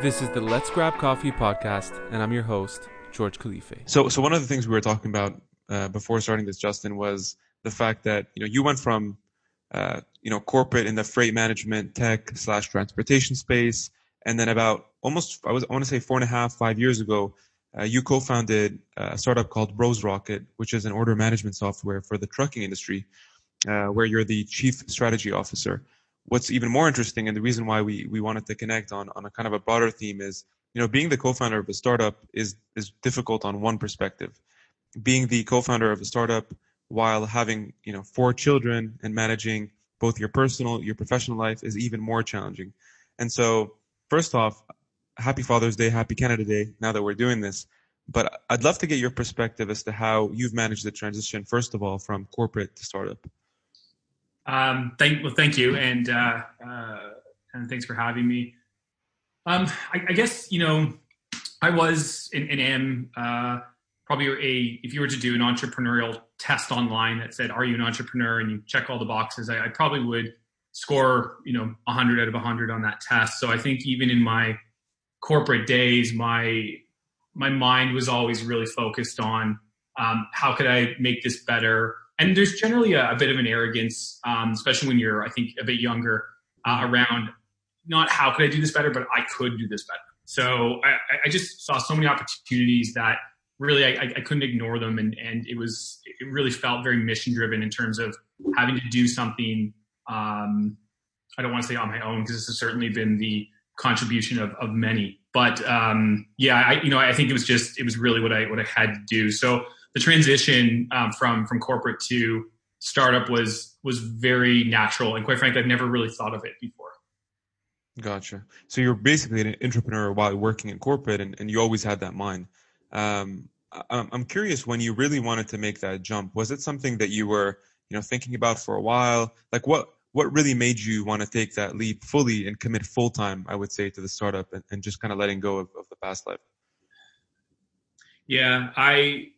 This is the Let's Grab Coffee podcast, and I'm your host, George Khalife. So, so one of the things we were talking about uh, before starting this, Justin, was the fact that you know you went from uh, you know corporate in the freight management, tech slash transportation space, and then about almost I was I want to say four and a half, five years ago, uh, you co-founded a startup called Rose Rocket, which is an order management software for the trucking industry, uh, where you're the chief strategy officer what's even more interesting and the reason why we, we wanted to connect on, on a kind of a broader theme is, you know, being the co-founder of a startup is, is difficult on one perspective. Being the co-founder of a startup while having, you know, four children and managing both your personal, your professional life is even more challenging. And so first off, happy Father's Day, happy Canada Day now that we're doing this. But I'd love to get your perspective as to how you've managed the transition, first of all, from corporate to startup. Um, thank well, thank you, and uh, uh, and thanks for having me. Um, I, I, guess you know I was and, and am uh, probably a if you were to do an entrepreneurial test online that said, "Are you an entrepreneur?" and you check all the boxes, I, I probably would score you know 100 out of 100 on that test. So I think even in my corporate days, my my mind was always really focused on um, how could I make this better and there's generally a, a bit of an arrogance, um, especially when you're, I think, a bit younger, uh, around not how could I do this better, but I could do this better. So I, I just saw so many opportunities that really I, I, couldn't ignore them, and and it was it really felt very mission driven in terms of having to do something. Um, I don't want to say on my own because this has certainly been the contribution of, of many, but um, yeah, I you know I think it was just it was really what I what I had to do. So the transition um, from from corporate to startup was was very natural, and quite frankly, I've never really thought of it before. Gotcha. So you're basically an entrepreneur while working in corporate, and, and you always had that mind. Um, I'm curious when you really wanted to make that jump. Was it something that you were, you know, thinking about for a while? Like what what really made you want to take that leap fully and commit full time? I would say to the startup and, and just kind of letting go of, of the past life. Yeah, I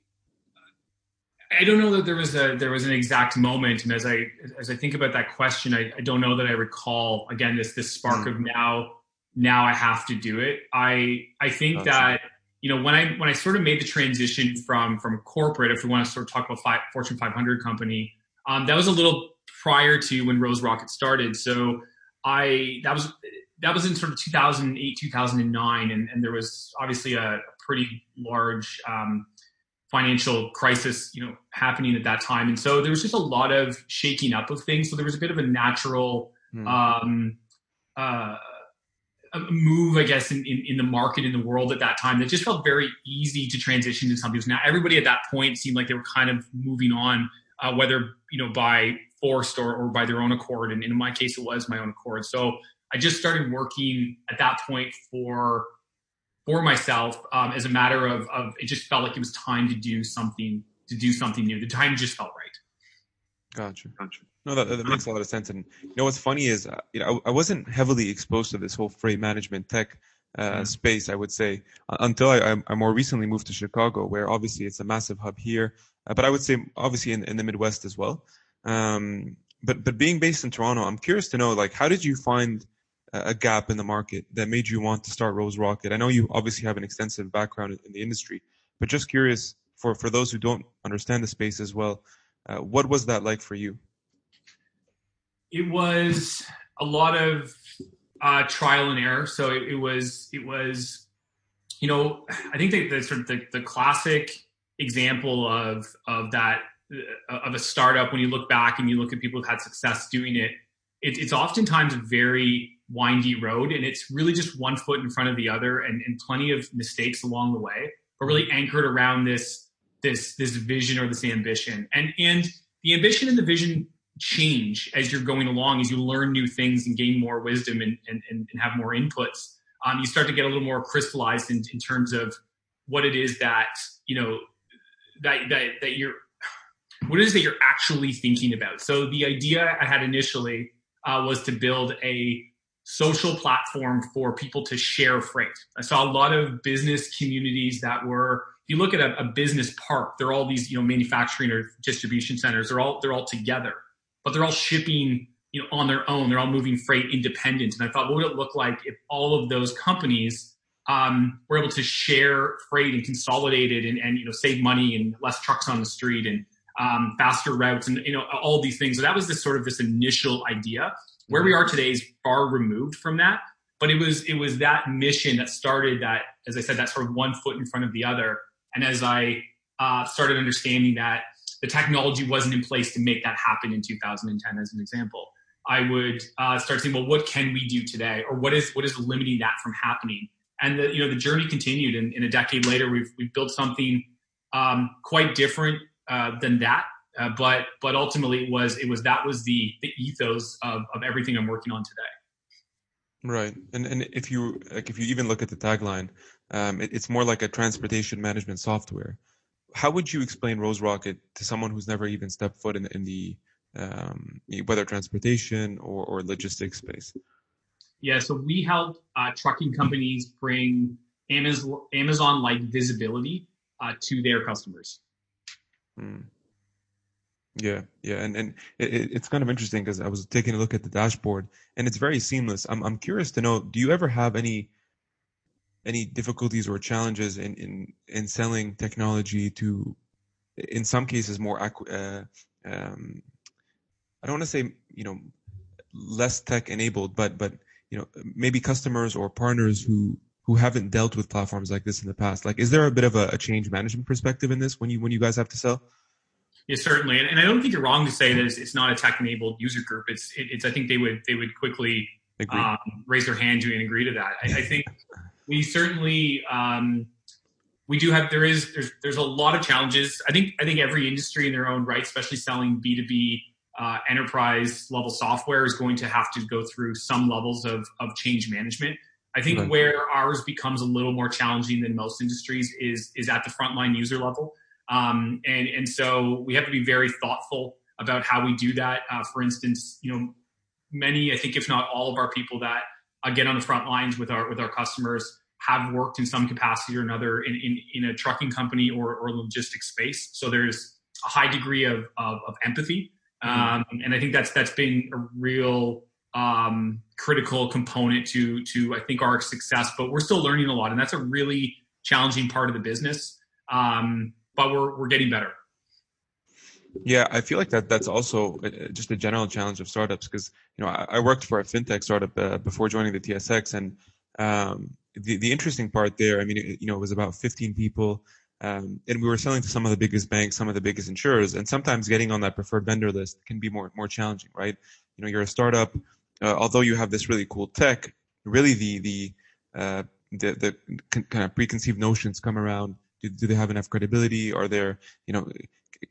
I don't know that there was a there was an exact moment, and as I as I think about that question, I, I don't know that I recall again this this spark mm. of now now I have to do it. I I think That's that you know when I when I sort of made the transition from from corporate, if we want to sort of talk about five, Fortune 500 company, um, that was a little prior to when Rose Rocket started. So I that was that was in sort of 2008 2009, and, and there was obviously a, a pretty large um, financial crisis, you know, happening at that time. And so there was just a lot of shaking up of things. So there was a bit of a natural mm. um, uh, move, I guess, in, in, in, the market in the world at that time that just felt very easy to transition to something. Now everybody at that point seemed like they were kind of moving on, uh, whether you know by forced or, or by their own accord. And in my case, it was my own accord. So I just started working at that point for for myself um, as a matter of, of it just felt like it was time to do something to do something new. The time just felt right. Gotcha. Gotcha. No, that, that makes a lot of sense. And you know what's funny is, uh, you know, I, I, wasn't heavily exposed to this whole freight management tech uh, mm-hmm. space. I would say uh, until I, I, more recently moved to Chicago, where obviously it's a massive hub here, uh, but I would say obviously in, in the Midwest as well. Um, but but being based in Toronto, I'm curious to know like how did you find a gap in the market that made you want to start Rose Rocket? I know you obviously have an extensive background in the industry, but just curious for, for those who don't understand the space as well, uh, what was that like for you? It was a lot of uh, trial and error. So it, it, was, it was, you know, I think the, the sort of the, the classic example of of that uh, of a startup when you look back and you look at people who've had success doing it, it it's oftentimes very windy road and it's really just one foot in front of the other and, and plenty of mistakes along the way but really anchored around this this this vision or this ambition. And and the ambition and the vision change as you're going along as you learn new things and gain more wisdom and and, and have more inputs. Um, you start to get a little more crystallized in, in terms of what it is that you know that that, that you're what it is that you're actually thinking about. So the idea i had initially uh, was to build a social platform for people to share freight. I saw a lot of business communities that were, if you look at a, a, business park, they're all these, you know, manufacturing or distribution centers. They're all, they're all together, but they're all shipping you know, on their own. They're all moving freight independent. And I thought, what would it look like if all of those companies um, were able to share freight and consolidate it and, and, you know, save money and less trucks on the street and um, faster routes and, you know, all these things. So that was this sort of this initial idea. Where we are today is far removed from that. But it was it was that mission that started that, as I said, that sort of one foot in front of the other. And as I uh, started understanding that the technology wasn't in place to make that happen in 2010, as an example, I would uh, start saying, well, what can we do today, or what is what is limiting that from happening? And the you know the journey continued, and, in a decade later, we've we've built something um, quite different uh, than that. Uh, but but ultimately, it was it was that was the the ethos of of everything I'm working on today. Right, and and if you like, if you even look at the tagline, um, it, it's more like a transportation management software. How would you explain Rose Rocket to someone who's never even stepped foot in, in the um, whether transportation or, or logistics space? Yeah, so we help uh, trucking companies bring Amazon Amazon like visibility uh, to their customers. Hmm. Yeah, yeah, and and it, it's kind of interesting because I was taking a look at the dashboard, and it's very seamless. I'm I'm curious to know, do you ever have any any difficulties or challenges in in in selling technology to, in some cases, more uh, um, I don't want to say you know less tech enabled, but but you know maybe customers or partners who who haven't dealt with platforms like this in the past. Like, is there a bit of a, a change management perspective in this when you when you guys have to sell? Yeah, certainly, and, and I don't think you're wrong to say that it's, it's not a tech-enabled user group. It's it, it's I think they would they would quickly um, raise their hand to and agree to that. I, I think we certainly um, we do have there is there's there's a lot of challenges. I think I think every industry in their own right, especially selling B two B uh, enterprise level software is going to have to go through some levels of, of change management. I think right. where ours becomes a little more challenging than most industries is is at the frontline user level, um, and and so we have to be very thoughtful about how we do that. Uh, for instance, you know, many I think if not all of our people that uh, get on the front lines with our with our customers have worked in some capacity or another in in, in a trucking company or or logistics space. So there's a high degree of, of, of empathy Mm-hmm. Um, and I think that's that's been a real um, critical component to to I think our success. But we're still learning a lot, and that's a really challenging part of the business. Um, but we're we're getting better. Yeah, I feel like that that's also just a general challenge of startups because you know I, I, worked for a fintech startup uh, before joining the TSX, and um, the the interesting part there, I mean, it, you know, it was about 15 people. Um, and we were selling to some of the biggest banks, some of the biggest insurers, and sometimes getting on that preferred vendor list can be more more challenging, right? You know, you're a startup, uh, although you have this really cool tech, really the the uh, the, the kind of preconceived notions come around. Do, do they have enough credibility? Are there, you know,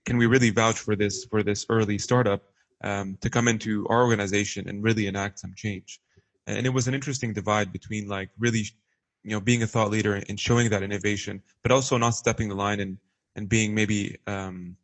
can we really vouch for this for this early startup um, to come into our organization and really enact some change? And it was an interesting divide between like really you know being a thought leader and showing that innovation, but also not stepping the line and and being maybe um,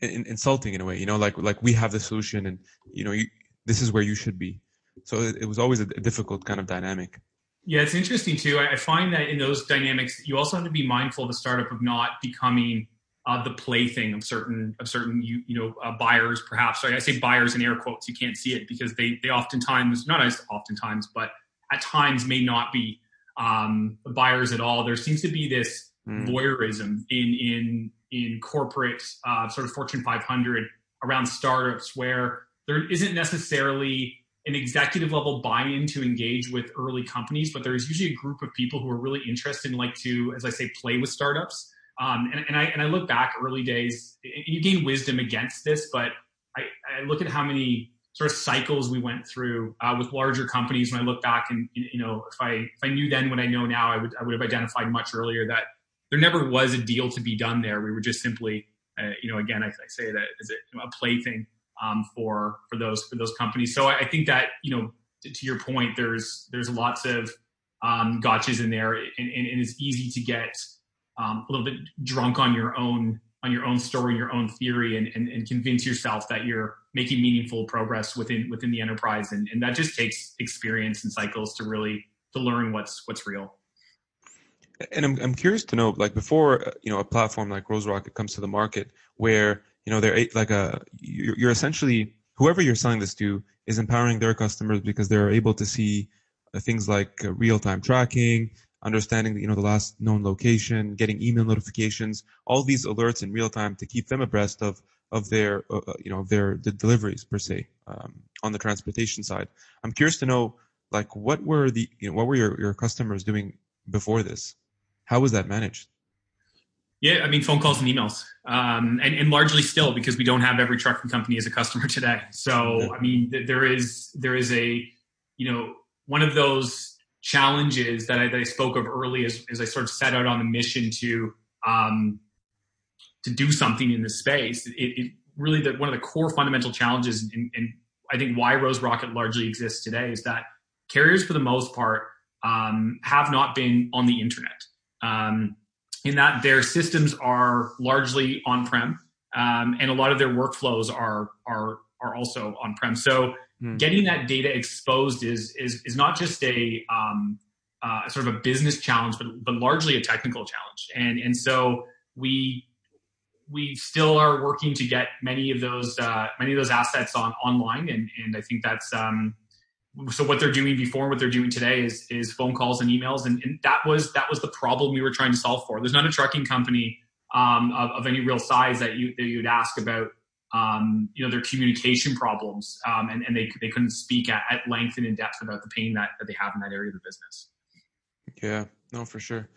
in, insulting in a way. You know, like like we have the solution, and you know, you, this is where you should be. So it, it was always a, a, difficult kind of dynamic. Yeah, it's interesting too. I, find that in those dynamics, you also have to be mindful of the startup of not becoming uh, the plaything of certain of certain you you know uh, buyers perhaps. So I say buyers in air quotes. You can't see it because they they oftentimes not as oftentimes, but at times may not be um, buyers at all. There seems to be this mm. voyeurism in in in corporate uh, sort of Fortune 500 around startups where there isn't necessarily an executive level buy-in to engage with early companies, but there's usually a group of people who are really interested and like to, as I say, play with startups. Um, and, and, I and I look back early days, you gain wisdom against this, but I, I look at how many sort of cycles we went through uh, with larger companies. When I look back and you know, if I if I knew then what I know now, I would I would have identified much earlier that there never was a deal to be done there. We were just simply, uh, you know, again, I, I say that as a, you know, a plaything um, for for those for those companies. So I, I think that you know, to, your point, there's there's lots of um, gotchas in there, and, and, and it's easy to get um, a little bit drunk on your own on your own story, your own theory, and, and, and convince yourself that you're making meaningful progress within within the enterprise. And, and that just takes experience and cycles to really to learn what's what's real. And I'm I'm curious to know, like before, you know, a platform like Rose Rocket comes to the market, where you know they're like a you're, essentially whoever you're selling this to is empowering their customers because they're able to see uh, things like uh, real-time tracking, understanding you know the last known location, getting email notifications, all these alerts in real time to keep them abreast of of their uh, uh, you know their the deliveries per se um, on the transportation side. I'm curious to know like what were the you know what were your, your customers doing before this? How was that managed? Yeah, I mean phone calls and emails, um, and, and largely still because we don't have every trucking company as a customer today. So I mean there is there is a you know one of those challenges that I, that I spoke of early as, as I sort of set out on the mission to um, to do something in this space. It, it really the, one of the core fundamental challenges, and, and I think why Rose Rocket largely exists today is that carriers, for the most part, um, have not been on the internet. Um, in that their systems are largely on-prem, um, and a lot of their workflows are are are also on-prem. So mm. getting that data exposed is is is not just a um, uh, sort of a business challenge, but but largely a technical challenge. And and so we we still are working to get many of those uh, many of those assets on online, and and I think that's um, so what they're doing before what they're doing today is is phone calls and emails, and, and that was that was the problem we were trying to solve for. There's not a trucking company um, of, of, any real size that you that you'd ask about um, you know their communication problems, um, and, and they they couldn't speak at, at length and in depth about the pain that, that they have in that area of the business. Yeah, no, for sure.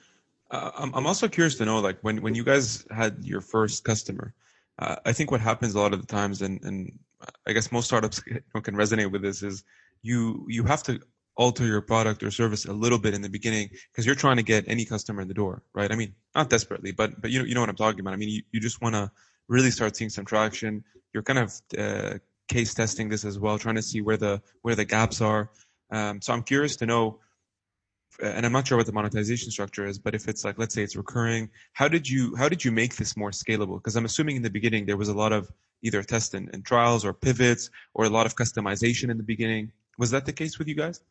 Uh, I'm, I'm also curious to know, like, when, when you guys had your first customer, uh, I think what happens a lot of the times, and, and I guess most startups can resonate with this, is you you have to alter your product or service a little bit in the beginning because you're trying to get any customer in the door, right? I mean, not desperately, but but you know you know what I'm talking about. I mean, you, you just want to really start seeing some traction. You're kind of uh, case testing this as well, trying to see where the where the gaps are. Um, so I'm curious to know and I'm not sure what the monetization structure is, but if it's like, let's say it's recurring, how did you, how did you make this more scalable? Because I'm assuming in the beginning there was a lot of either test and, and, trials or pivots or a lot of customization in the beginning. Was that the case with you guys?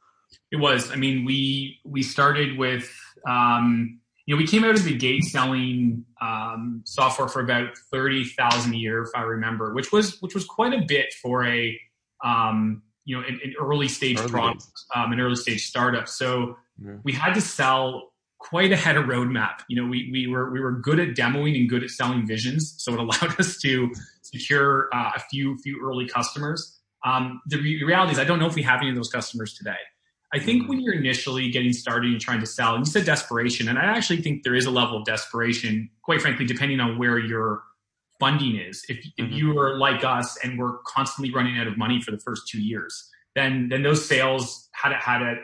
It was. I mean, we, we started with, um, you know, we came out of the gate selling um, software for about thirty thousand a year, if I remember, which was which was quite a bit for a um, you know an, an early stage early product, um, an early stage startup. So yeah. we had to sell quite ahead of roadmap. You know, we, we were we were good at demoing and good at selling visions, so it allowed us to secure uh, a few few early customers. Um, the re- reality is, I don't know if we have any of those customers today. I think when you're initially getting started and trying to sell, and you said desperation, and I actually think there is a level of desperation, quite frankly, depending on where your funding is. If, if mm-hmm. you are like us and we're constantly running out of money for the first two years, then then those sales had a, had a,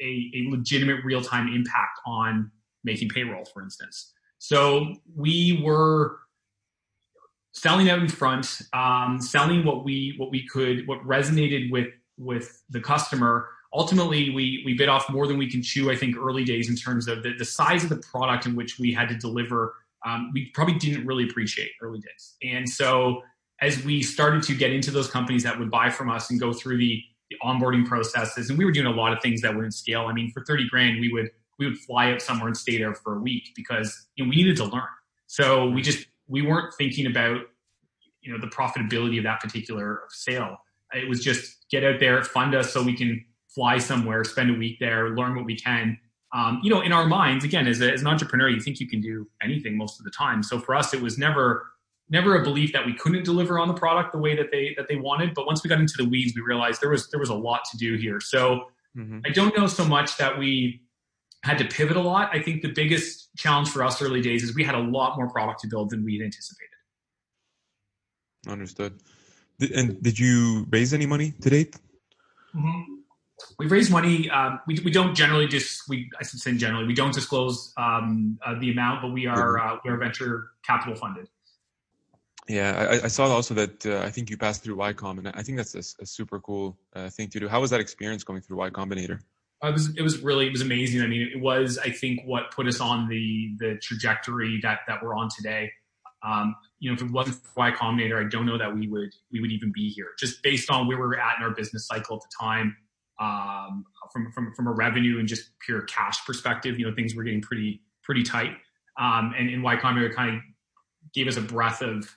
a, a legitimate real time impact on making payroll, for instance. So we were selling out in front, um, selling what we what we could, what resonated with with the customer. Ultimately, we we bit off more than we can chew. I think early days in terms of the, the size of the product in which we had to deliver, um, we probably didn't really appreciate early days. And so as we started to get into those companies that would buy from us and go through the the onboarding processes, and we were doing a lot of things that wouldn't scale. I mean, for thirty grand, we would we would fly out somewhere and stay there for a week because you know, we needed to learn. So we just we weren't thinking about you know the profitability of that particular sale. It was just get out there, fund us so we can fly somewhere, spend a week there, learn what we can. Um, you know, in our minds, again, as, a, as an entrepreneur, you think you can do anything most of the time. So for us, it was never never a belief that we couldn't deliver on the product the way that they that they wanted. But once we got into the weeds, we realized there was there was a lot to do here. So mm-hmm. I don't know so much that we had to pivot a lot. I think the biggest challenge for us early days is we had a lot more product to build than we had anticipated. Understood. And did you raise any money to date? Mm-hmm. We've raised money. Um, we, we don't generally just we I should say generally we don't disclose um, uh, the amount, but we are uh, we are venture capital funded. Yeah, I, I, saw also that uh, I think you passed through Y Com, and I think that's a, a super cool uh, thing to do. How was that experience going through Y Combinator? It was it was really it was amazing. I mean, it was I think what put us on the the trajectory that that we're on today. Um, you know, if it wasn't for Y Combinator, I don't know that we would we would even be here. Just based on where we were at in our business cycle at the time, um, from from from a revenue and just pure cash perspective, you know, things were getting pretty pretty tight. Um, and, and Y Combinator kind of gave us a breath of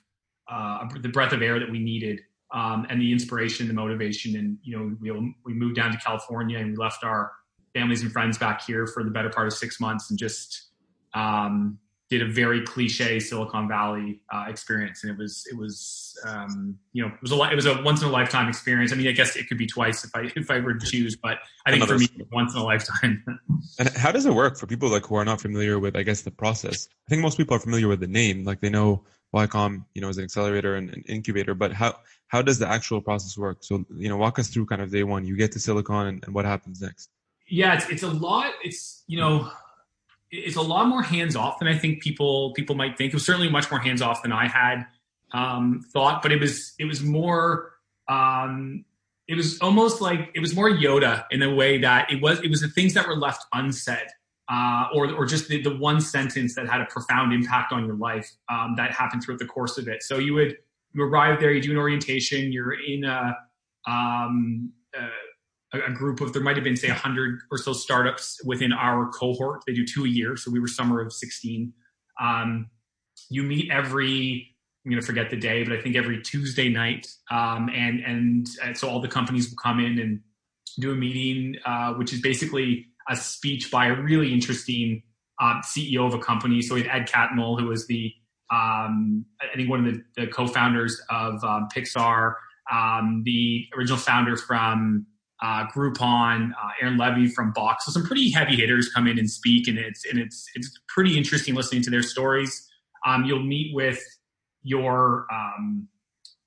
uh, the breath of air that we needed um, and the inspiration, the motivation, and you know, we we moved down to California and we left our families and friends back here for the better part of six months and just um, did a very cliche Silicon Valley uh, experience, and it was it was um, you know it was a it was a once in a lifetime experience. I mean, I guess it could be twice if I if I were to choose, but I think Another. for me, once in a lifetime. and how does it work for people like who are not familiar with, I guess, the process? I think most people are familiar with the name, like they know YCOM, you know, as an accelerator and an incubator, but how how does the actual process work? So you know, walk us through kind of day one. You get to Silicon, and, and what happens next? Yeah, it's it's a lot. It's you know it's a lot more hands off than I think people people might think. It was certainly much more hands off than I had um, thought, but it was it was more um, it was almost like it was more Yoda in the way that it was it was the things that were left unsaid. Uh, or, or just the, the one sentence that had a profound impact on your life um, that happened throughout the course of it. So you would you arrive there, you do an orientation, you're in a, um, uh, a, group of there might have been say 100 or so startups within our cohort they do two a year so we were summer of 16 um, you meet every i'm going to forget the day but i think every tuesday night um, and, and, and so all the companies will come in and do a meeting uh, which is basically a speech by a really interesting uh, ceo of a company so we had ed catmull who was the um, i think one of the, the co-founders of um, pixar um, the original founder from uh, Groupon, uh, Aaron Levie from Box. So some pretty heavy hitters come in and speak, and it's and it's it's pretty interesting listening to their stories. Um, you'll meet with your um,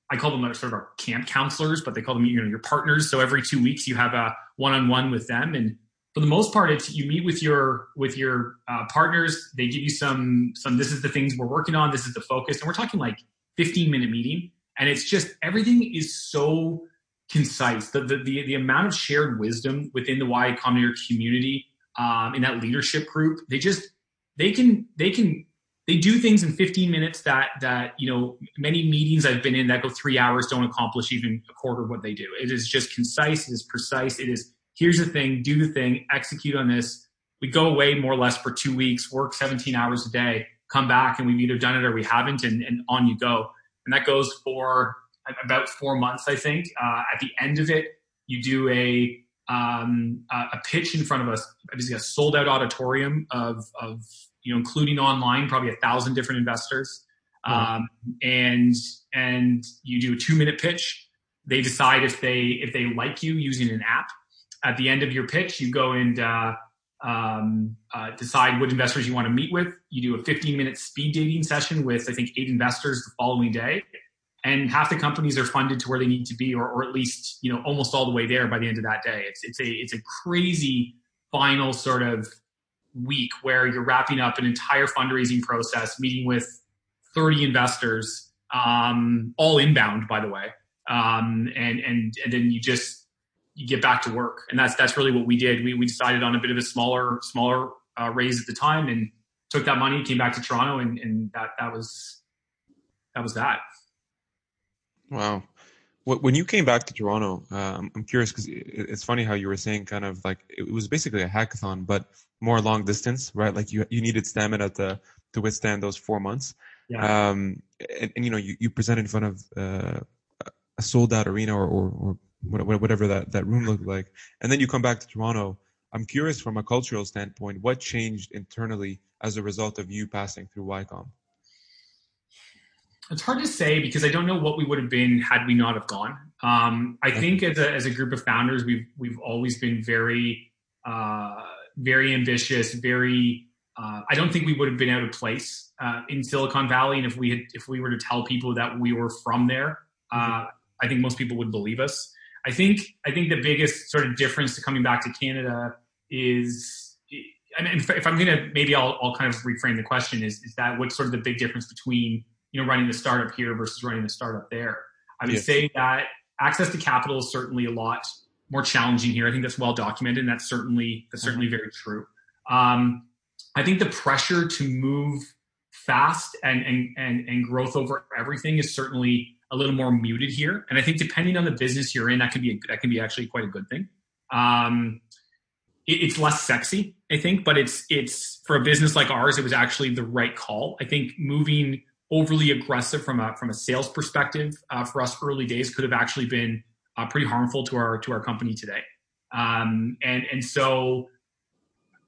I call them sort of our camp counselors, but they call them you know your partners. So every two weeks you have a one on one with them, and for the most part, it's you meet with your with your uh, partners. They give you some some. This is the things we're working on. This is the focus, and we're talking like 15 minute meeting, and it's just everything is so concise. The, the, the, the, amount of shared wisdom within the Y Combinator community um, in that leadership group, they just, they can, they can, they do things in 15 minutes that, that, you know, many meetings I've been in that go three hours don't accomplish even a quarter of what they do. It is just concise. It is precise. It is, here's the thing, do the thing, execute on this. We go away more or less for two weeks, work 17 hours a day, come back and we've either done it or we haven't and, and on you go. And that goes for about four months, I think. Uh, at the end of it, you do a um, a pitch in front of us, basically a sold out auditorium of, of you know, including online, probably a thousand different investors. Um, and and you do a two minute pitch. They decide if they if they like you using an app. At the end of your pitch, you go and uh, um, uh, decide what investors you want to meet with. You do a 15 minute speed dating session with I think eight investors the following day. And half the companies are funded to where they need to be or, or at least you know almost all the way there by the end of that day. It's, it's a it's a crazy final sort of week where you're wrapping up an entire fundraising process meeting with 30 investors um, all inbound by the way. Um, and and and then you just you get back to work and that's that's really what we did we, we decided on a bit of a smaller smaller uh, raise at the time and took that money came back to toronto and, and that that was that was that Wow. When you came back to Toronto, um, I'm curious because it's funny how you were saying kind of like it was basically a hackathon, but more long distance, right? Like you you needed stamina to to withstand those four months. Yeah. Um, and, and you know you, you presented in front of uh, a sold out arena or, or, or whatever that, that room looked like, and then you come back to Toronto. I'm curious from a cultural standpoint, what changed internally as a result of you passing through YCOM? It's hard to say because I don't know what we would have been had we not have gone. Um, I think as a, as a group of founders, we've we've always been very uh, very ambitious, very. Uh, I don't think we would have been out of place uh, in Silicon Valley, and if we had if we were to tell people that we were from there, uh, mm-hmm. I think most people would believe us. I think I think the biggest sort of difference to coming back to Canada is I mean, if, I'm going to maybe I'll, I'll kind of reframe the question is is that what's sort of the big difference between you know running the startup here versus running the startup there. I would yes. say that access to capital is certainly a lot more challenging here. I think that's well documented, and that's certainly that's certainly mm-hmm. very true. Um, I think the pressure to move fast and, and and and growth over everything is certainly a little more muted here. And I think depending on the business you're in, that can be a, that can be actually quite a good thing. Um, it, it's less sexy, I think, but it's it's for a business like ours, it was actually the right call. I think moving overly aggressive from a from a sales perspective uh, for us early days could have actually been uh, pretty harmful to our to our company today. Um, and and so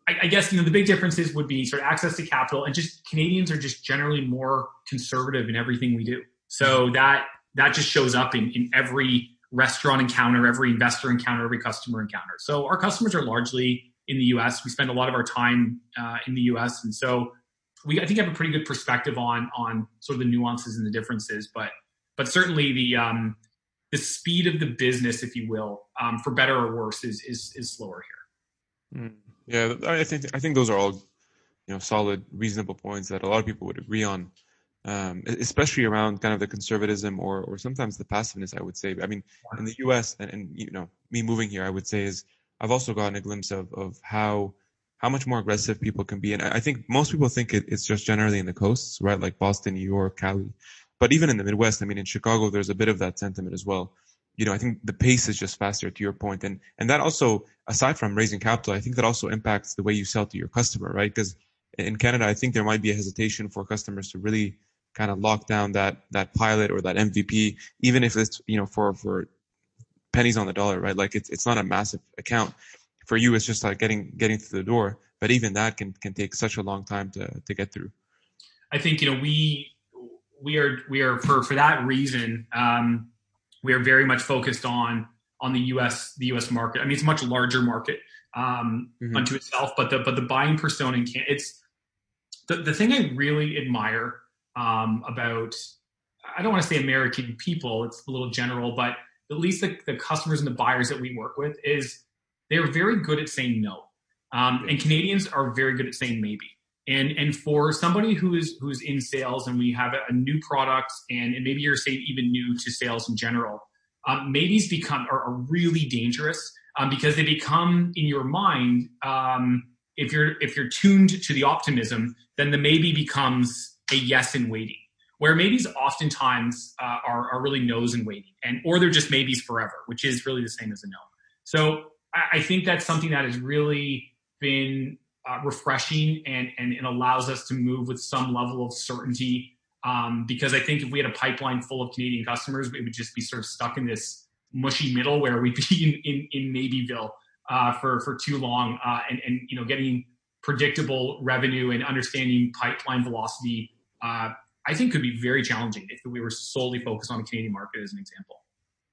I, I, guess you know the big differences would be sort of access to capital and just Canadians are just generally more conservative in everything we do. So that that just shows up in, in every restaurant encounter, every investor encounter, every customer encounter. So our customers are largely in the U.S. We spend a lot of our time uh, in the U.S. and so we I think have a pretty good perspective on on sort of the nuances and the differences. But but certainly the um, the speed of the business, if you will, um, for better or worse, is is is slower here. Mm. Yeah, I think I think those are all you know solid, reasonable points that a lot of people would agree on, um, especially around kind of the conservatism or or sometimes the passiveness. I would say. I mean, in the U.S. and, and you know me moving here, I would say is I've also gotten a glimpse of of how how much more aggressive people can be. And I think most people think it, it's just generally in the coasts, right? Like Boston, New York, Cali. But even in the Midwest, I mean, in Chicago, there's a bit of that sentiment as well you know, I think the pace is just faster to your point. And, and that also, aside from raising capital, I think that also impacts the way you sell to your customer, right? Because in Canada, I think there might be a hesitation for customers to really kind of lock down that, that pilot or that MVP, even if it's, you know, for, for pennies on the dollar, right? Like it's, it's not a massive account. For you, it's just like getting, getting through the door. But even that can, can take such a long time to, to get through. I think, you know, we, we are, we are for, for that reason, um, we are very much focused on on the U.S. the U.S. market. I mean, it's a much larger market um, mm-hmm. unto itself, but the but the buying persona in can it's the the thing I really admire um, about I don't want to say American people. It's a little general, but at least the, the customers and the buyers that we work with is they're very good at saying no, um, and Canadians are very good at saying maybe. And and for somebody who is who's in sales and we have a, new product and, and maybe you're saying even new to sales in general, um, maybes become are, are really dangerous um, because they become in your mind. Um, if you're if you're tuned to the optimism, then the maybe becomes a yes in waiting. Where maybes oftentimes uh, are are really no's and waiting, and or they're just maybes forever, which is really the same as a no. So I, I think that's something that has really been uh, refreshing and, and it allows us to move with some level of certainty. Um, because I think if we had a pipeline full of Canadian customers, we would just be sort of stuck in this mushy middle where we'd be in, in, in uh, for, for too long. Uh, and, and, you know, getting predictable revenue and understanding pipeline velocity, I think could be very challenging if we were solely focused on the Canadian market as an example.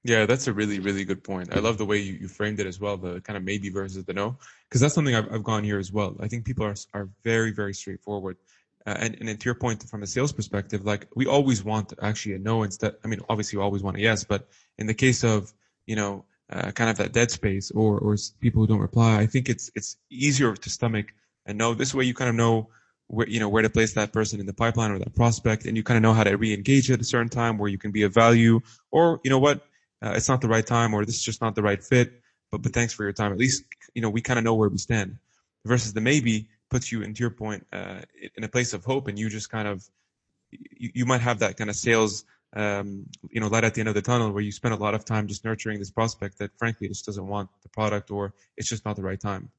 Yeah, that's a really, really good point. I love the way you, you framed it as well, the kind of maybe versus the no, because that's something I've, I've gone here as well. I think people are, are very, very straightforward. Uh, and, and to your point, from a sales perspective, like we always want actually a no instead. I mean, obviously you always want a yes, but in the case of, you know, uh, kind of that dead space or, or people who don't reply, I think it's, it's easier to stomach a no. This way you kind of know where, you know, where to place that person in the pipeline or that prospect and you kind of know how to re-engage at a certain time where you can be of value or, you know what, uh, it's not the right time or this is just not the right fit. But but thanks for your time. At least you know we kind of know where we stand. Versus the maybe puts you into your point uh, in a place of hope, and you just kind of you, you might have that kind of sales um, you know light at the end of the tunnel where you spend a lot of time just nurturing this prospect that frankly just doesn't want the product or it's just not the right time.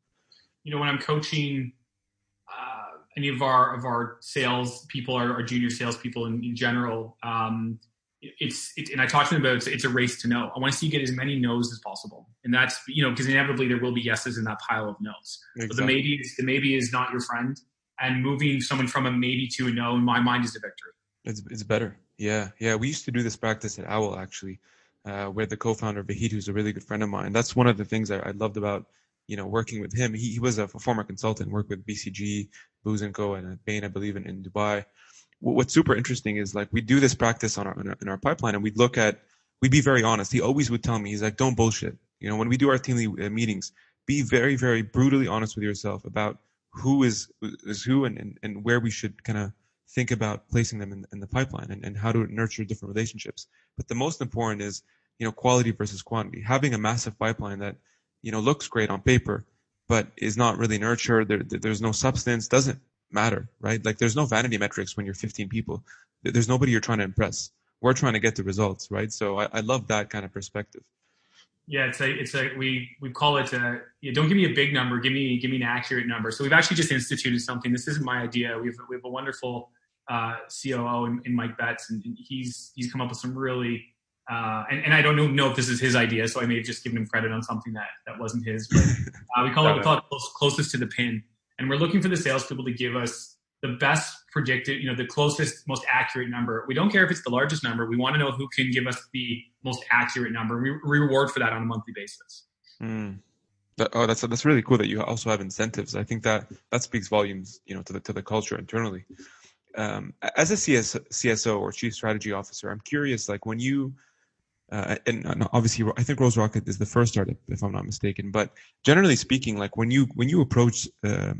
You know when I'm coaching uh, any of our of our sales people, our, our junior sales people in, in general. Um, it's, it's and I talked to them about it's, it's, a race to know. I want to see you get as many no's as possible, and that's you know because inevitably there will be yeses in that pile of no's. Exactly. But the maybe is, the maybe is not your friend, and moving someone from a maybe to a no in my mind is a victory. It's it's better. Yeah, yeah. We used to do this practice at Owl actually, uh, where the co-founder Vahid, who's a really good friend of mine. That's one of the things I, I loved about you know working with him. He, he was a, former consultant, worked with BCG, Booz and Co, and Bain, I believe, in, in Dubai. What's super interesting is like we do this practice on our, in our, in our pipeline and we look at we'd be very honest. He always would tell me he's like don't bullshit. You know when we do our team uh, meetings be very very brutally honest with yourself about who is is who and and, and where we should kind of think about placing them in, in the pipeline and, and how to nurture different relationships. But the most important is you know quality versus quantity. Having a massive pipeline that you know looks great on paper but is not really nurtured there, there's no substance doesn't matter, right? Like there's no vanity metrics when you're 15 people. There's nobody you're trying to impress. We're trying to get the results, right? So I, I love that kind of perspective. Yeah, it's a, it's a, we, we call it a, yeah, don't give me a big number, give me, give me an accurate number. So we've actually just instituted something. This isn't my idea. We have, we have a wonderful uh, COO in, in, Mike Betts, and he's he's come up with some really uh, and, and I don't know, know if this is his idea, so I may have just given him credit on something that that wasn't his. But uh, we call it it close, closest to the pin, and we're looking for the salespeople to give us the best predicted, you know, the closest, most accurate number. We don't care if it's the largest number. We want to know who can give us the most accurate number. We reward for that on a monthly basis. Mm. That, oh, that's that's really cool that you also have incentives. I think that that speaks volumes, you know, to the to the culture internally. Um, as a CS, CSO or chief strategy officer, I'm curious, like when you uh, and, and, obviously I think Rose Rocket is the first startup, if I'm not mistaken. But generally speaking, like when you when you approach uh,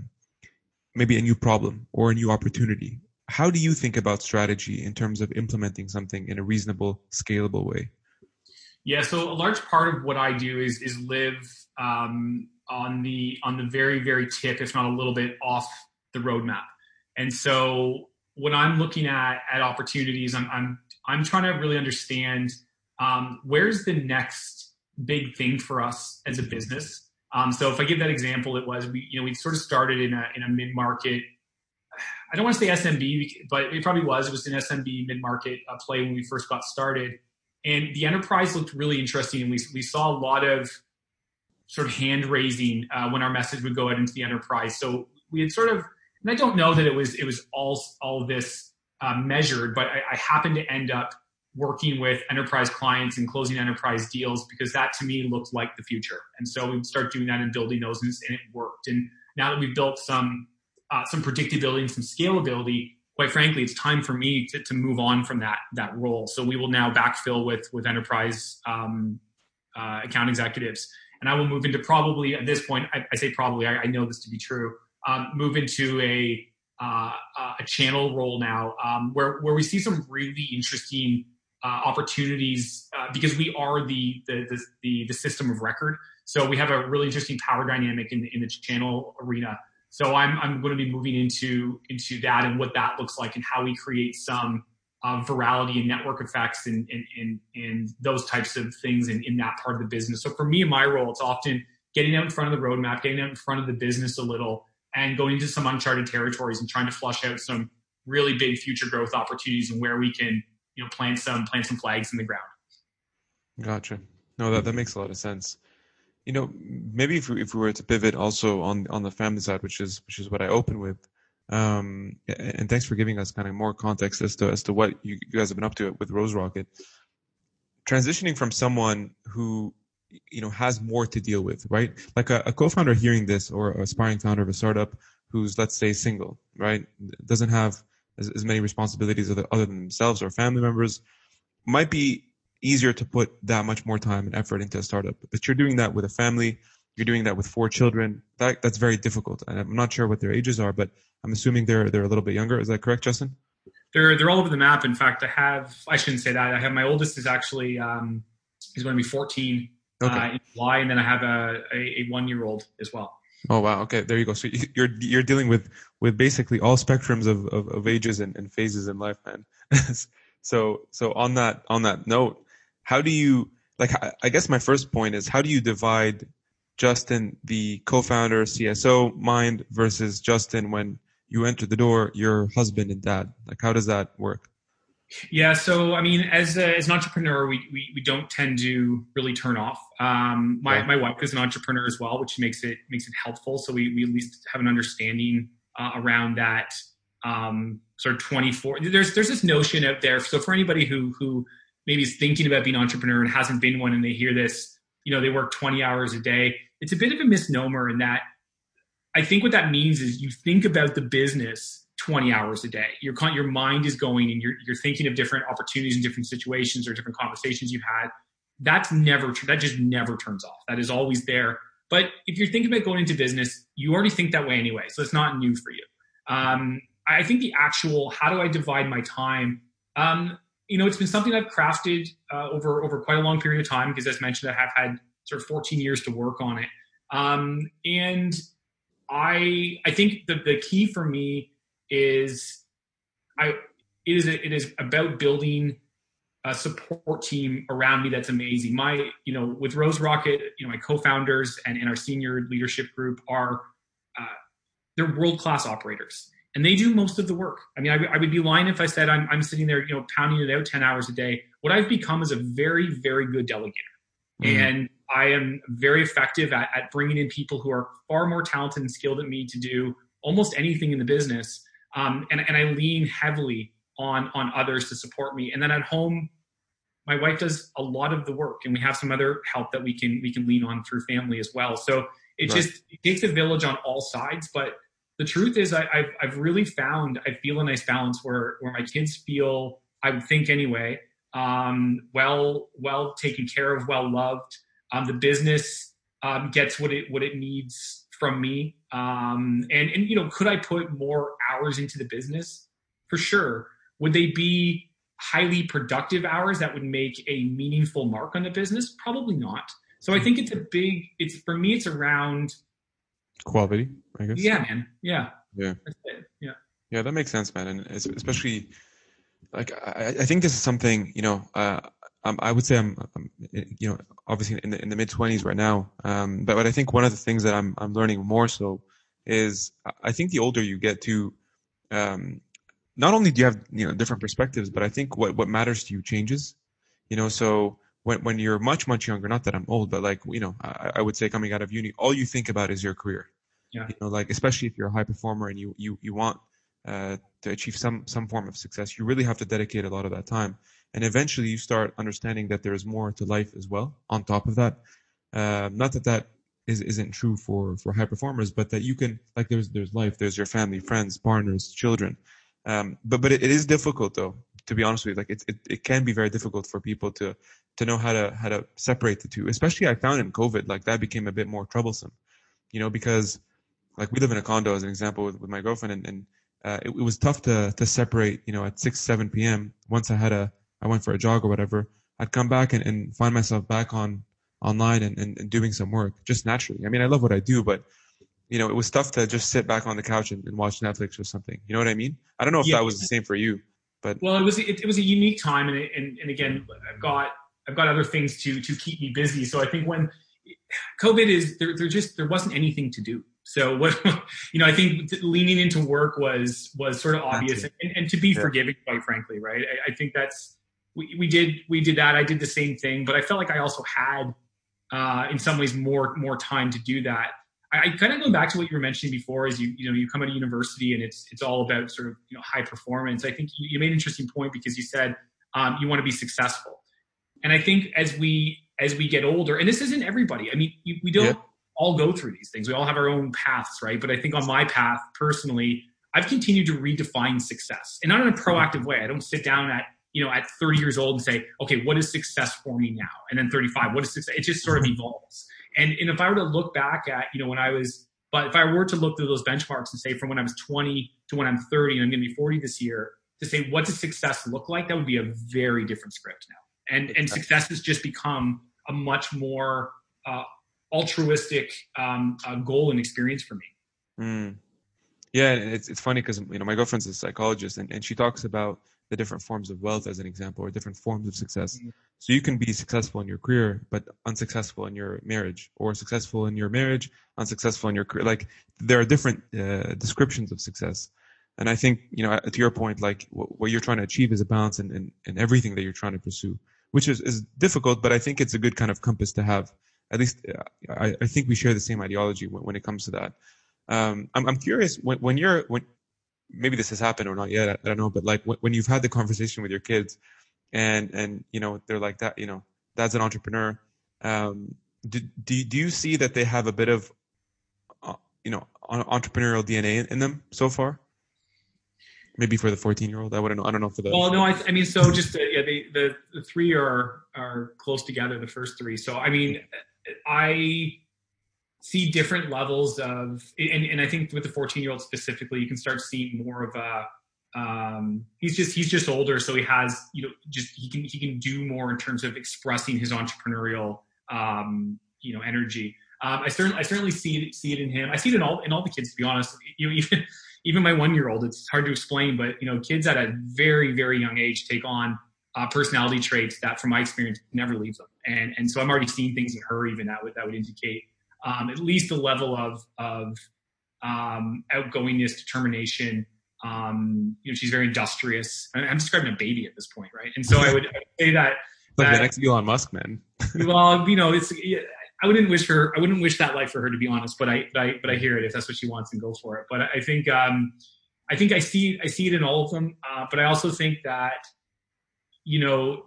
maybe a new problem or a new opportunity, how do you think about strategy in terms of implementing something in a reasonable, scalable way? Yeah, so a large part of what I do is is live um, on the on the very very tip, if not a little bit off the roadmap. And so when I'm looking at at opportunities, I'm I'm I'm trying to really understand um, where's the next big thing for us as a business. Um, so if I give that example, it was we you know we sort of started in a in a mid market. I don't want to say SMB, but it probably was. It was an SMB mid market uh, play when we first got started, and the enterprise looked really interesting. And we we saw a lot of sort of hand raising uh, when our message would go out into the enterprise. So we had sort of, and I don't know that it was it was all all this uh, measured, but I, I happened to end up working with enterprise clients and closing enterprise deals because that to me looked like the future. And so we start doing that and building those, and it worked. And now that we've built some uh, some predictability and some scalability, quite frankly, it's time for me to, to move on from that that role. So we will now backfill with with enterprise um, uh, account executives, and I will move into probably at this point. I, I say probably. I, I, know this to be true. Um, move into a uh, a channel role now, um, where where we see some really interesting opportunities uh, because we are the, the, the the system of record. So we have a really interesting power dynamic in in the channel arena. So I'm I'm going to be moving into into that and what that looks like and how we create some uh, virality and network effects and and, and and those types of things in, in that part of the business. So for me, in my role, it's often getting out in front of the roadmap, getting out in front of the business a little, and going into some uncharted territories and trying to flush out some really big future growth opportunities and where we can you know plant some plant some flags in the ground. Gotcha. No, that that makes a lot of sense. You know, maybe if we, if we were to pivot also on on the family side, which is which is what I open with, um, and thanks for giving us kind of more context as to as to what you, guys have been up to with Rose Rocket. Transitioning from someone who you know has more to deal with, right? Like a, a co-founder hearing this, or aspiring founder of a startup who's let's say single, right? Doesn't have as, as many responsibilities other, other than themselves or family members, might be easier to put that much more time and effort into a startup. But you're doing that with a family, you're doing that with four children. That that's very difficult. And I'm not sure what their ages are, but I'm assuming they're they're a little bit younger. Is that correct, Justin? They're they're all over the map. In fact, I have I shouldn't say that. I have my oldest is actually um, he's going to be 14 okay. uh, in July, and then I have a a, a one year old as well. Oh wow. Okay, there you go. So you're you're dealing with with basically all spectrums of of, of ages and, and phases in life, man. so so on that on that note, how do you like? I guess my first point is how do you divide Justin, the co-founder CSO mind versus Justin when you enter the door, your husband and dad? Like how does that work? Yeah, so I mean, as a, as an entrepreneur, we, we, we don't tend to really turn off. Um, my yeah. my wife is an entrepreneur as well, which makes it makes it helpful. So we, we at least have an understanding uh, around that um, sort of twenty four. There's there's this notion out there. So for anybody who who maybe is thinking about being an entrepreneur and hasn't been one, and they hear this, you know, they work twenty hours a day. It's a bit of a misnomer in that. I think what that means is you think about the business 20 hours a day. Your your mind is going and you're you're thinking of different opportunities and different situations or different conversations you've had. That's never that just never turns off. That is always there. But if you're thinking about going into business, you already think that way anyway, so it's not new for you. Um, I think the actual how do I divide my time? Um, you know, it's been something I've crafted uh, over over quite a long period of time because, as mentioned, I have had sort of 14 years to work on it. Um, and I I think the the key for me is I it is a, it is about building a support team around me that's amazing. My you know with Rose Rocket, you know my co-founders and, and our senior leadership group are uh, they're world class operators, and they do most of the work. I mean, I, I, would be lying if I said I'm, I'm sitting there, you know, pounding it out 10 hours a day. What I've become is a very, very good delegator. Mm-hmm. And I am very effective at, at, bringing in people who are far more talented and skilled than me to do almost anything in the business. Um, and, and I lean heavily on, on others to support me. And then at home, my wife does a lot of the work and we have some other help that we can, we can lean on through family as well. So it right. just it takes a village on all sides, but the truth is I, have I've really found I feel a nice balance where where my kids feel I would think anyway um, well well taken care of, well loved. Um, the business um, gets what it what it needs from me, um, and and you know could I put more hours into the business for sure? Would they be highly productive hours that would make a meaningful mark on the business? Probably not. So I think it's a big. It's for me. It's around quality. I guess. Yeah, man. Yeah. Yeah. Yeah. Yeah, that makes sense, man, and especially like I, I think this is something you know. Uh, um, I would say I'm, I'm, you know, obviously in the in the mid twenties right now. Um, but but I think one of the things that I'm I'm learning more so is I think the older you get to, um, not only do you have you know different perspectives, but I think what what matters to you changes. You know, so when when you're much much younger, not that I'm old, but like you know, I, I would say coming out of uni, all you think about is your career. Yeah. You know, like especially if you're a high performer and you you you want uh, to achieve some some form of success, you really have to dedicate a lot of that time. And eventually, you start understanding that there is more to life as well. On top of that, uh, not that that is isn't true for for high performers, but that you can like there's there's life, there's your family, friends, partners, children. Um, but but it, it is difficult though to be honest with you, like it, it, it can be very difficult for people to to know how to how to separate the two. Especially I found in COVID, like that became a bit more troublesome, you know, because like we live in a condo as an example with, with my girlfriend, and, and uh, it, it was tough to to separate, you know, at six seven p.m. Once I had a I went for a jog or whatever, I'd come back and, and find myself back on online and, and, and doing some work just naturally. I mean, I love what I do, but you know, it was tough to just sit back on the couch and, and watch Netflix or something. You know what I mean? I don't know if yeah. that was the same for you. But well, it was it, it was a unique time, and, and and again, I've got I've got other things to to keep me busy. So I think when COVID is there, there just there wasn't anything to do. So what you know, I think leaning into work was was sort of obvious, and, and, to be yeah. forgiving, quite frankly, right? I, I, think that's we, we did we did that. I did the same thing, but I felt like I also had, uh, in some ways, more more time to do that. I, kind of going back to what you were mentioning before is you you know you come out of university and it's it's all about sort of you know high performance. I think you, you made an interesting point because you said um, you want to be successful, and I think as we as we get older, and this isn't everybody. I mean, you, we don't yeah. all go through these things. We all have our own paths, right? But I think on my path personally, I've continued to redefine success, and not in a proactive way. I don't sit down at you know at 30 years old and say, okay, what is success for me now? And then 35, what is success? It just sort of evolves. And, and if I were to look back at, you know, when I was, but if I were to look through those benchmarks and say from when I was 20 to when I'm 30 and I'm going to be 40 this year, to say what does success look like, that would be a very different script now. And and success has just become a much more uh, altruistic um, uh, goal and experience for me. Mm. Yeah, it's it's funny because you know my girlfriend's a psychologist and, and she talks about the different forms of wealth as an example or different forms of success. Mm-hmm. So you can be successful in your career, but unsuccessful in your marriage, or successful in your marriage, unsuccessful in your career. Like there are different uh, descriptions of success. And I think, you know, to your point, like what, what you're trying to achieve is a balance in, in, in, everything that you're trying to pursue, which is, is difficult, but I think it's a good kind of compass to have. At least uh, I, I think we share the same ideology when, when it comes to that. Um, I'm, I'm curious when, when you're, when, maybe this has happened or not yet. I, I don't know, but like when, you've had the conversation with your kids, and and you know they're like that, you know, dad's an entrepreneur. Um, do, do do you see that they have a bit of, uh, you know, entrepreneurial DNA in, in them so far? Maybe for the 14 year old, I wouldn't know. I don't know for the. Well, no, I, I mean, so just uh, yeah, the, the the three are are close together. The first three. So I mean, I see different levels of and, and i think with the 14 year old specifically you can start seeing more of a um, he's just he's just older so he has you know just he can he can do more in terms of expressing his entrepreneurial um, you know energy. Um, i certainly i certainly see it see it in him. I see it in all in all the kids to be honest. You know even even my one year old it's hard to explain but you know kids at a very very young age take on uh, personality traits that from my experience never leaves them. And and so i'm already seeing things in her even that would that would indicate um, at least a level of of um, outgoingness, determination, Um, you know, she's very industrious. I I'm describing a baby at this point, right? And so I would, I would say that. Like that- the next Elon Musk, man. well, you know, it's. I wouldn't wish her. I wouldn't wish that life for her, to be honest. But I, but I, but I hear it. If that's what she wants, and go for it. But I think, um, I think I see, I see it in all of them. Uh, but I also think that, you know,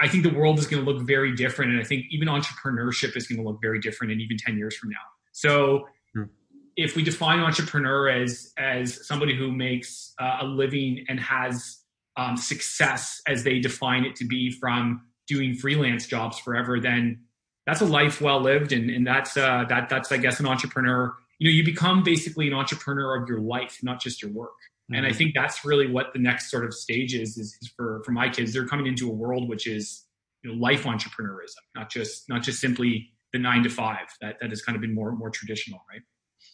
I think the world is going to look very different, and I think even entrepreneurship is going to look very different in even ten years from now. So, True. if we define entrepreneur as as somebody who makes uh, a living and has um, success as they define it to be from doing freelance jobs forever, then that's a life well lived, and and that's uh, that that's I guess an entrepreneur. You know, you become basically an entrepreneur of your life, not just your work. And I mm-hmm. think that's really what the next sort of stage is, is, is for, for my kids. They're coming into a world which is you know, life entrepreneurism, not just not just simply the nine to five that, that has kind of been more more traditional, right?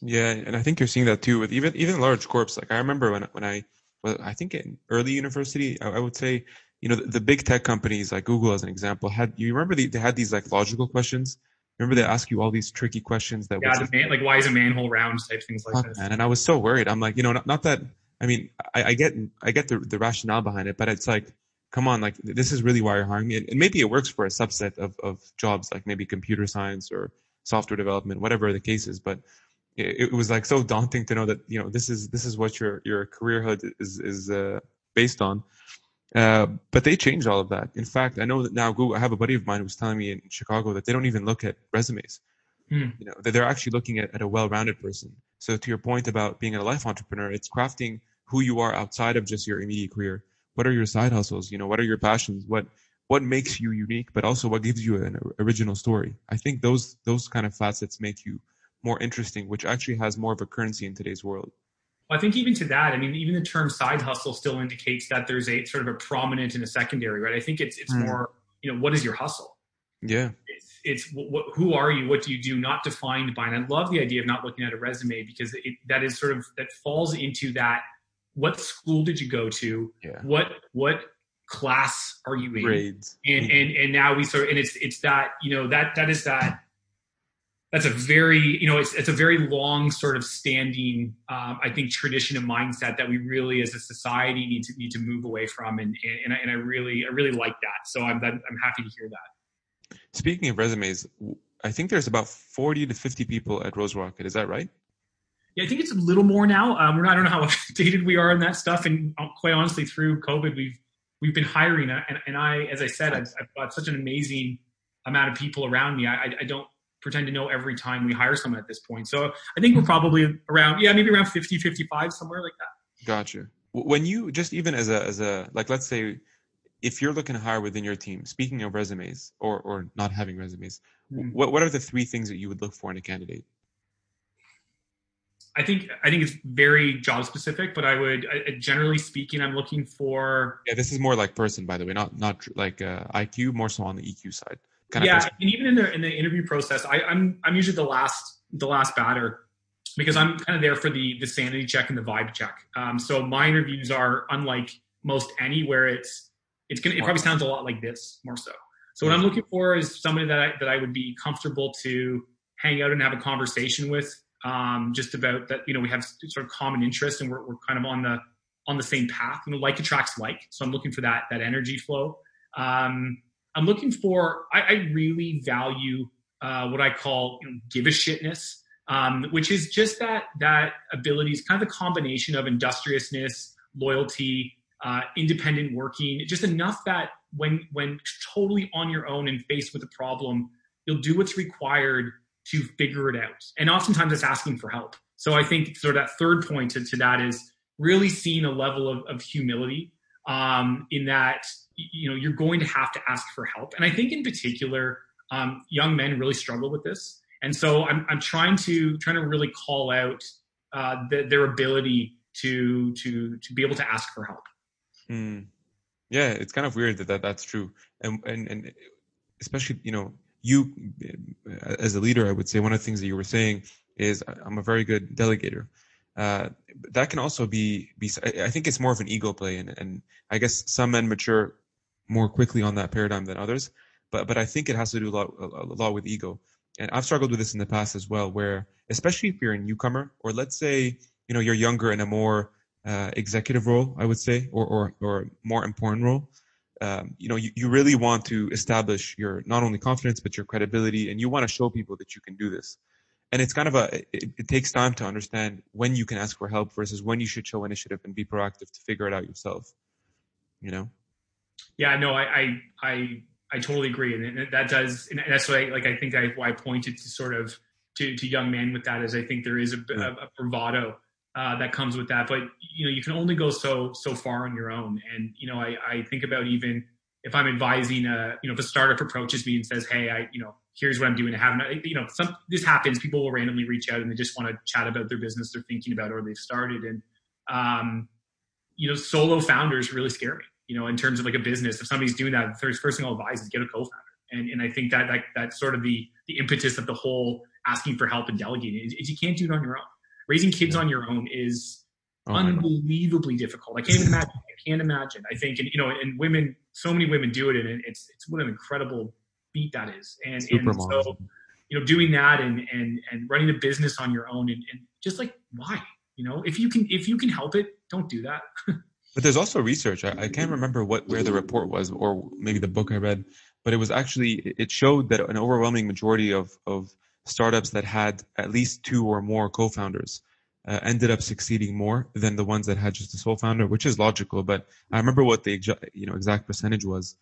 Yeah, and I think you're seeing that too with even even large corps. Like I remember when when I well, I think in early university, I, I would say, you know, the, the big tech companies like Google, as an example, had you remember the, they had these like logical questions. Remember they ask you all these tricky questions that Yeah, the man, like why is a manhole round type things like man. And I was so worried. I'm like, you know, not, not that. I mean, I, I get I get the the rationale behind it, but it's like, come on, like this is really why you're hiring me. And, and maybe it works for a subset of of jobs, like maybe computer science or software development, whatever the case is. But it, it was like so daunting to know that you know this is this is what your your careerhood is is uh, based on. Uh, but they changed all of that. In fact, I know that now Google. I have a buddy of mine who was telling me in Chicago that they don't even look at resumes. Hmm. You know, that they're actually looking at, at a well-rounded person. So to your point about being a life entrepreneur, it's crafting who you are outside of just your immediate career. What are your side hustles? You know, what are your passions? What what makes you unique, but also what gives you an original story? I think those those kind of facets make you more interesting, which actually has more of a currency in today's world. I think even to that, I mean, even the term side hustle still indicates that there's a sort of a prominent and a secondary, right? I think it's it's Hmm. more, you know, what is your hustle? Yeah. It's, it's what, what, who are you? What do you do? Not defined by. And I love the idea of not looking at a resume because it, that is sort of that falls into that. What school did you go to? Yeah. What what class are you in? Grades. and and and now we sort of and it's it's that you know that that is that that's a very you know it's it's a very long sort of standing um, I think tradition and mindset that we really as a society need to need to move away from and and, and, I, and I really I really like that so I'm I'm happy to hear that. Speaking of resumes, I think there's about 40 to 50 people at Rose Rocket. Is that right? Yeah, I think it's a little more now. Um, we're not, I don't know how updated we are in that stuff, and uh, quite honestly, through COVID, we've we've been hiring, and, and I, as I said, I've, I've got such an amazing amount of people around me. I, I- don't pretend to know every time we hire someone at this point. So I think we're probably around, yeah, maybe around 50, 55, somewhere like that. Gotcha. When you just even as a as a like let's say if you're looking to hire within your team, speaking of resumes or or not having resumes, w- what what are the three things that you would look for in a candidate? I think I think it's very job specific, but I would, I, generally speaking, I'm looking for Yeah, this is more like person, by the way, not not like uh, IQ, more so on the EQ side. Kind yeah, and even in the in the interview process, I, I'm I'm usually the last the last batter because I'm kind of there for the the sanity check and the vibe check. Um, so my interviews are unlike most any where it's it's gonna it probably sounds a lot like this more so. So what I'm looking for is somebody that I, that I would be comfortable to hang out and have a conversation with, um, just about that. You know, we have sort of common interests and we're we're kind of on the on the same path. You know, like attracts like. So I'm looking for that that energy flow. Um, I'm looking for. I, I really value uh, what I call you know, give a shitness, um, which is just that that ability is kind of a combination of industriousness, loyalty, uh, independent working, just enough that when when totally on your own and faced with a problem, you'll do what's required to figure it out. And oftentimes it's asking for help. So I think sort of that third point to, to that is really seeing a level of, of humility um, in that you know you're going to have to ask for help. And I think in particular, um, young men really struggle with this. And so I'm, I'm trying to trying to really call out uh, the, their ability to to to be able to ask for help. Hmm. Yeah, it's kind of weird that, that that's true, and and and especially you know you as a leader, I would say one of the things that you were saying is I'm a very good delegator. Uh, that can also be be. I think it's more of an ego play, and and I guess some men mature more quickly on that paradigm than others. But but I think it has to do a lot a lot with ego, and I've struggled with this in the past as well. Where especially if you're a newcomer, or let's say you know you're younger in a more uh, executive role, I would say, or or, or more important role. Um, you know, you, you really want to establish your not only confidence but your credibility, and you want to show people that you can do this. And it's kind of a it, it takes time to understand when you can ask for help versus when you should show initiative and be proactive to figure it out yourself. You know. Yeah, no, I I I, I totally agree, and that does, and that's why like I think I why I pointed to sort of to to young men with that is I think there is a, a, a bravado uh, that comes with that. But you know, you can only go so so far on your own. And you know, I, I think about even if I'm advising a you know if a startup approaches me and says, "Hey, I you know here's what I'm doing. I have you know some this happens. People will randomly reach out and they just want to chat about their business they're thinking about or they've started. And um, you know, solo founders really scare me. You know, in terms of like a business, if somebody's doing that, the first thing I'll advise is get a co-founder. And, and I think that, that that's sort of the the impetus of the whole asking for help and delegating is, is you can't do it on your own raising kids on your own is oh unbelievably difficult. I can't even imagine. I can't imagine. I think, and you know, and women, so many women do it, and it's it's what an incredible beat that is. And Super and so, you know, doing that and and and running a business on your own, and, and just like why, you know, if you can if you can help it, don't do that. but there's also research. I, I can't remember what where the report was, or maybe the book I read, but it was actually it showed that an overwhelming majority of of startups that had at least two or more co-founders uh, ended up succeeding more than the ones that had just a sole founder, which is logical. But I remember what the you know exact percentage was.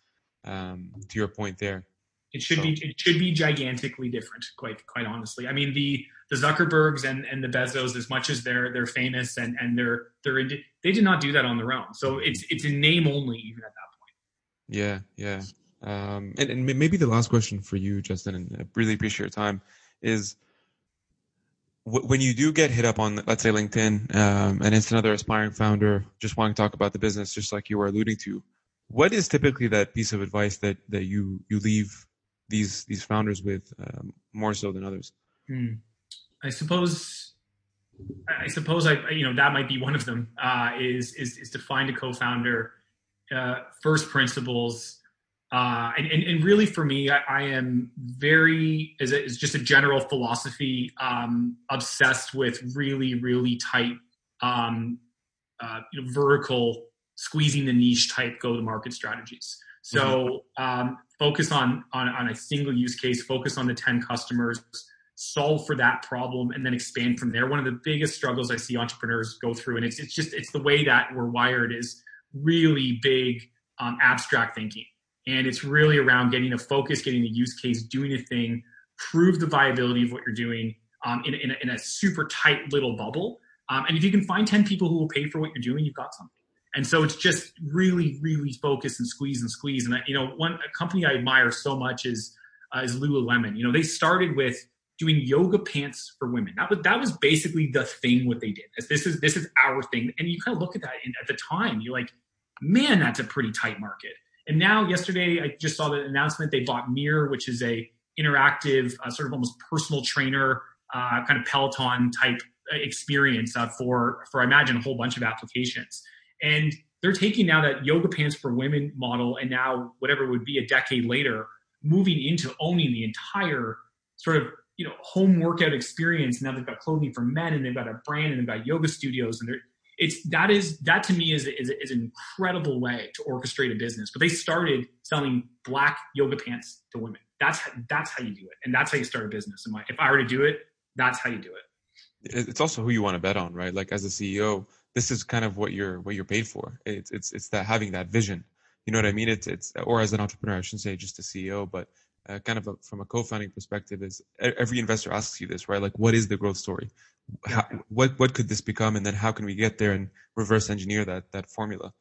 Um, to your point there, it should so. be it should be gigantically different. Quite quite honestly, I mean the the Zuckerbergs and, and the Bezos, as much as they're they're famous and and they're they're in, they did not do that on their own. So it's it's a name only even at that point. Yeah, yeah. Um, and, and maybe the last question for you, Justin, and I really appreciate your time is when you do get hit up on, let's say LinkedIn, um, and it's another aspiring founder just wanting to talk about the business, just like you were alluding to, what is typically that piece of advice that that you you leave these these founders with um, more so than others? Hmm. I suppose, I suppose I you know that might be one of them. Uh, is is is to find a co-founder, uh, first principles uh, and, and, and, really for me, I, I am very, as, a, as, just a general philosophy, um, obsessed with really, really tight, um, uh, you know, vertical, squeezing the niche type go to market strategies. So mm-hmm. um, focus on, on, on a single use case, focus on the 10 customers, solve for that problem, and then expand from there. One of the biggest struggles I see entrepreneurs go through, and it's, it's just, it's the way that we're wired is really big um, abstract thinking and it's really around getting a focus, getting a use case, doing a thing, prove the viability of what you're doing um, in, in, a, in, a, super tight little bubble. Um, and if you can find 10 people who will pay for what you're doing, you've got something. And so it's just really, really focus and squeeze and squeeze. And, I, you know, one company I admire so much is, uh, is Lululemon. You know, they started with doing yoga pants for women. That was, that was basically the thing what they did. This is, this is our thing. And you kind of look at that and at the time, you're like, man, that's a pretty tight market. And now, yesterday, I just saw the announcement they bought Mirror, which is a interactive, uh, sort of almost personal trainer, uh, kind of Peloton type uh, experience uh, for for I imagine a whole bunch of applications. And they're taking now that yoga pants for women model, and now whatever would be a decade later, moving into owning the entire sort of you know home workout experience. Now they've got clothing for men, and they've got a brand, and they've got yoga studios, and they're it's that is that to me is, is, is an incredible way to orchestrate a business. But they started selling black yoga pants to women. That's that's how you do it, and that's how you start a business. My, if I were to do it, that's how you do it. It's also who you want to bet on, right? Like as a CEO, this is kind of what you're what you're paid for. It's it's it's that having that vision. You know what I mean? It's it's or as an entrepreneur, I shouldn't say just a CEO, but uh, kind of a, from a co-founding perspective, is every investor asks you this, right? Like, what is the growth story? How, what what could this become, and then how can we get there and reverse engineer that that formula?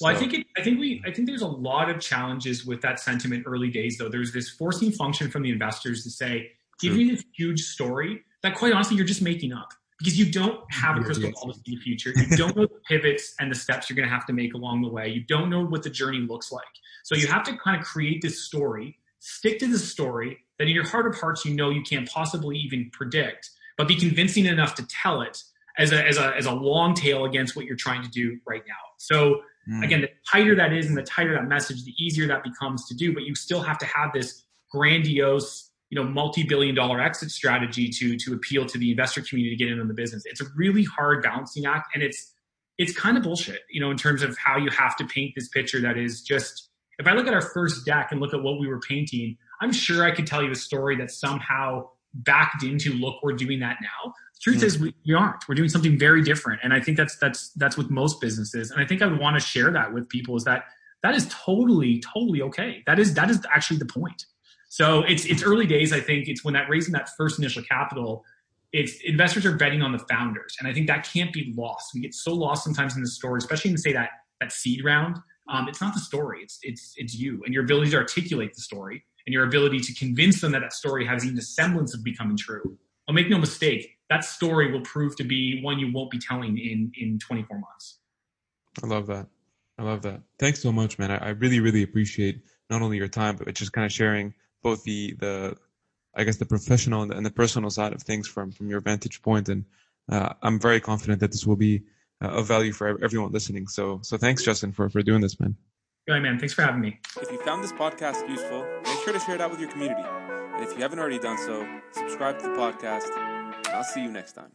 Well, so, I think it, I think we I think there's a lot of challenges with that sentiment early days. Though there's this forcing function from the investors to say, give me this huge story that quite honestly you're just making up because you don't have a crystal ball to see the future. You don't know the pivots and the steps you're going to have to make along the way. You don't know what the journey looks like. So you have to kind of create this story, stick to the story that in your heart of hearts you know you can't possibly even predict but be convincing enough to tell it as a, as a, as a long tail against what you're trying to do right now. So mm. again, the tighter that is and the tighter that message, the easier that becomes to do, but you still have to have this grandiose, you know, multi-billion dollar exit strategy to, to appeal to the investor community to get in on the business. It's a really hard balancing act and it's, it's kind of bullshit, you know, in terms of how you have to paint this picture that is just. If I look at our first deck and look at what we were painting, I'm sure I could tell you a story that somehow backed into look we're doing that now. The truth mm. is we, we, aren't. We're doing something very different. And i think that's that's that's with most businesses. And i think i would want to share that with people is that that is totally totally okay. That is that is actually the point. So it's it's early days i think. It's when that raising that first initial capital it's investors are betting on the founders. And i think that can't be lost. We get so lost sometimes in the story especially in say that that seed round. Um, it's not the story. It's it's it's you and your ability to articulate the story and your ability to convince them that that story has even a semblance of becoming true. I'll make no mistake, that story will prove to be one you won't be telling in in 24 months. I love that. I love that. Thanks so much, man. I, I really, really appreciate not only your time, but just kind of sharing both the the I guess the professional and the, and the personal side of things from from your vantage point. And uh, I'm very confident that this will be uh, of value for everyone listening. So so thanks, Justin, for for doing this, man. Ahead, man. Thanks for having me. If you found this podcast useful, make sure to share it out with your community. And if you haven't already done so, subscribe to the podcast, and I'll see you next time.